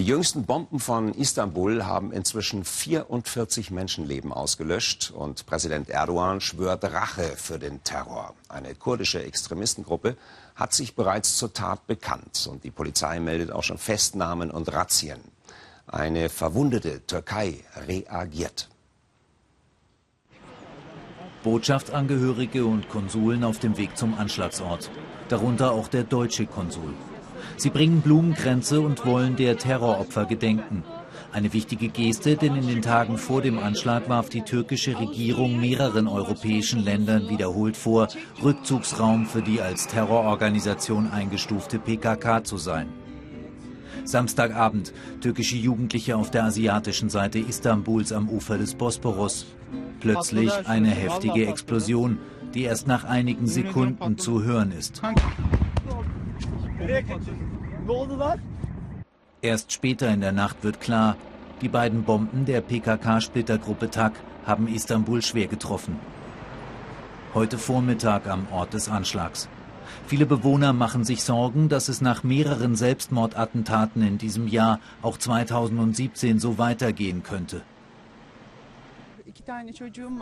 Die jüngsten Bomben von Istanbul haben inzwischen 44 Menschenleben ausgelöscht und Präsident Erdogan schwört Rache für den Terror. Eine kurdische Extremistengruppe hat sich bereits zur Tat bekannt und die Polizei meldet auch schon Festnahmen und Razzien. Eine verwundete Türkei reagiert. Botschaftsangehörige und Konsuln auf dem Weg zum Anschlagsort, darunter auch der deutsche Konsul. Sie bringen Blumenkränze und wollen der Terroropfer gedenken. Eine wichtige Geste, denn in den Tagen vor dem Anschlag warf die türkische Regierung mehreren europäischen Ländern wiederholt vor, Rückzugsraum für die als Terrororganisation eingestufte PKK zu sein. Samstagabend, türkische Jugendliche auf der asiatischen Seite Istanbuls am Ufer des Bosporus. Plötzlich eine heftige Explosion, die erst nach einigen Sekunden zu hören ist. Erst später in der Nacht wird klar, die beiden Bomben der PKK-Splittergruppe TAK haben Istanbul schwer getroffen. Heute Vormittag am Ort des Anschlags. Viele Bewohner machen sich Sorgen, dass es nach mehreren Selbstmordattentaten in diesem Jahr auch 2017 so weitergehen könnte.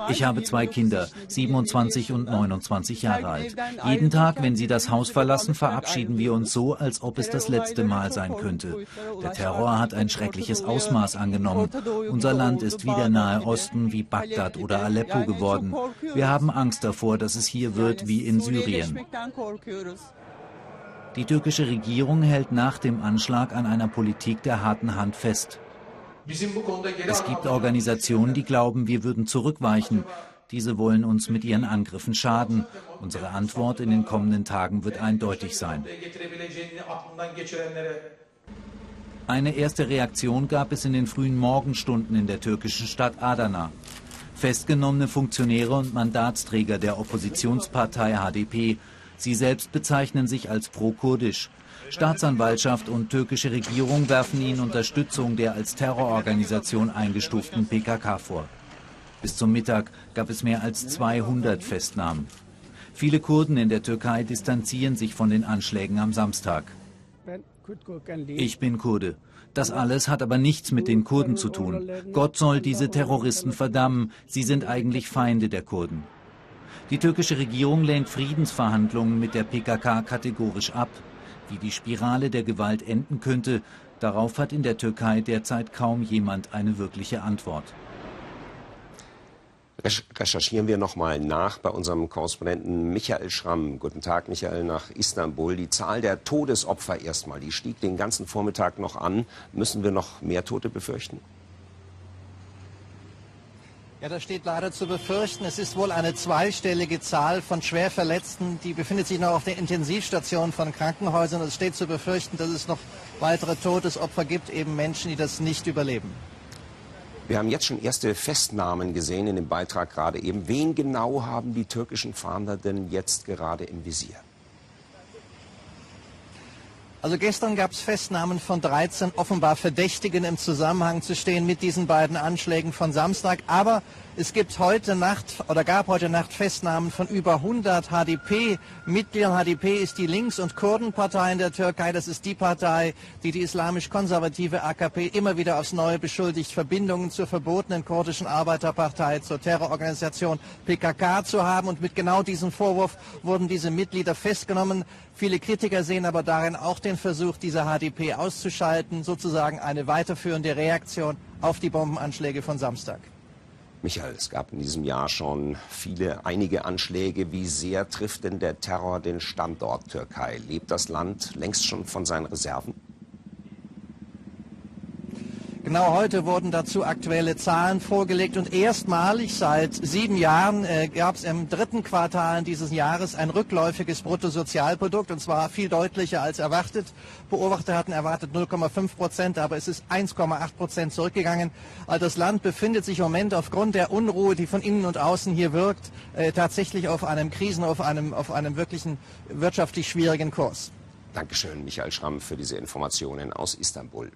Ich habe zwei Kinder, 27 und 29 Jahre alt. Jeden Tag, wenn sie das Haus verlassen, verabschieden wir uns so, als ob es das letzte Mal sein könnte. Der Terror hat ein schreckliches Ausmaß angenommen. Unser Land ist wie der Nahe Osten, wie Bagdad oder Aleppo geworden. Wir haben Angst davor, dass es hier wird wie in Syrien. Die türkische Regierung hält nach dem Anschlag an einer Politik der harten Hand fest. Es gibt Organisationen, die glauben, wir würden zurückweichen. Diese wollen uns mit ihren Angriffen schaden. Unsere Antwort in den kommenden Tagen wird eindeutig sein. Eine erste Reaktion gab es in den frühen Morgenstunden in der türkischen Stadt Adana. Festgenommene Funktionäre und Mandatsträger der Oppositionspartei HDP. Sie selbst bezeichnen sich als pro-kurdisch. Staatsanwaltschaft und türkische Regierung werfen ihnen Unterstützung der als Terrororganisation eingestuften PKK vor. Bis zum Mittag gab es mehr als 200 Festnahmen. Viele Kurden in der Türkei distanzieren sich von den Anschlägen am Samstag. Ich bin Kurde. Das alles hat aber nichts mit den Kurden zu tun. Gott soll diese Terroristen verdammen. Sie sind eigentlich Feinde der Kurden. Die türkische Regierung lehnt Friedensverhandlungen mit der PKK kategorisch ab. Wie die Spirale der Gewalt enden könnte, darauf hat in der Türkei derzeit kaum jemand eine wirkliche Antwort. Recherchieren wir nochmal nach bei unserem Korrespondenten Michael Schramm. Guten Tag, Michael, nach Istanbul. Die Zahl der Todesopfer erstmal, die stieg den ganzen Vormittag noch an. Müssen wir noch mehr Tote befürchten? Ja, das steht leider zu befürchten. Es ist wohl eine zweistellige Zahl von Schwerverletzten. Die befindet sich noch auf der Intensivstation von Krankenhäusern. Es steht zu befürchten, dass es noch weitere Todesopfer gibt, eben Menschen, die das nicht überleben. Wir haben jetzt schon erste Festnahmen gesehen in dem Beitrag gerade eben. Wen genau haben die türkischen Fahnder denn jetzt gerade im Visier? Also gestern gab es Festnahmen von 13 offenbar Verdächtigen im Zusammenhang zu stehen mit diesen beiden Anschlägen von Samstag. Aber es gibt heute Nacht oder gab heute Nacht Festnahmen von über 100 HDP-Mitgliedern. HDP ist die Links- und Kurdenpartei in der Türkei. Das ist die Partei, die die islamisch-konservative AKP immer wieder aufs Neue beschuldigt, Verbindungen zur verbotenen kurdischen Arbeiterpartei, zur Terrororganisation PKK zu haben. Und mit genau diesem Vorwurf wurden diese Mitglieder festgenommen. Viele Kritiker sehen aber darin auch den Versuch, diese HDP auszuschalten, sozusagen eine weiterführende Reaktion auf die Bombenanschläge von Samstag. Michael, es gab in diesem Jahr schon viele, einige Anschläge. Wie sehr trifft denn der Terror den Standort Türkei? Lebt das Land längst schon von seinen Reserven? Genau heute wurden dazu aktuelle Zahlen vorgelegt und erstmalig seit sieben Jahren äh, gab es im dritten Quartal dieses Jahres ein rückläufiges Bruttosozialprodukt und zwar viel deutlicher als erwartet. Beobachter hatten erwartet 0,5 Prozent, aber es ist 1,8 Prozent zurückgegangen. Also das Land befindet sich im Moment aufgrund der Unruhe, die von innen und außen hier wirkt, äh, tatsächlich auf einem Krisen, auf einem, auf einem wirklichen wirtschaftlich schwierigen Kurs. Dankeschön, Michael Schramm, für diese Informationen aus Istanbul.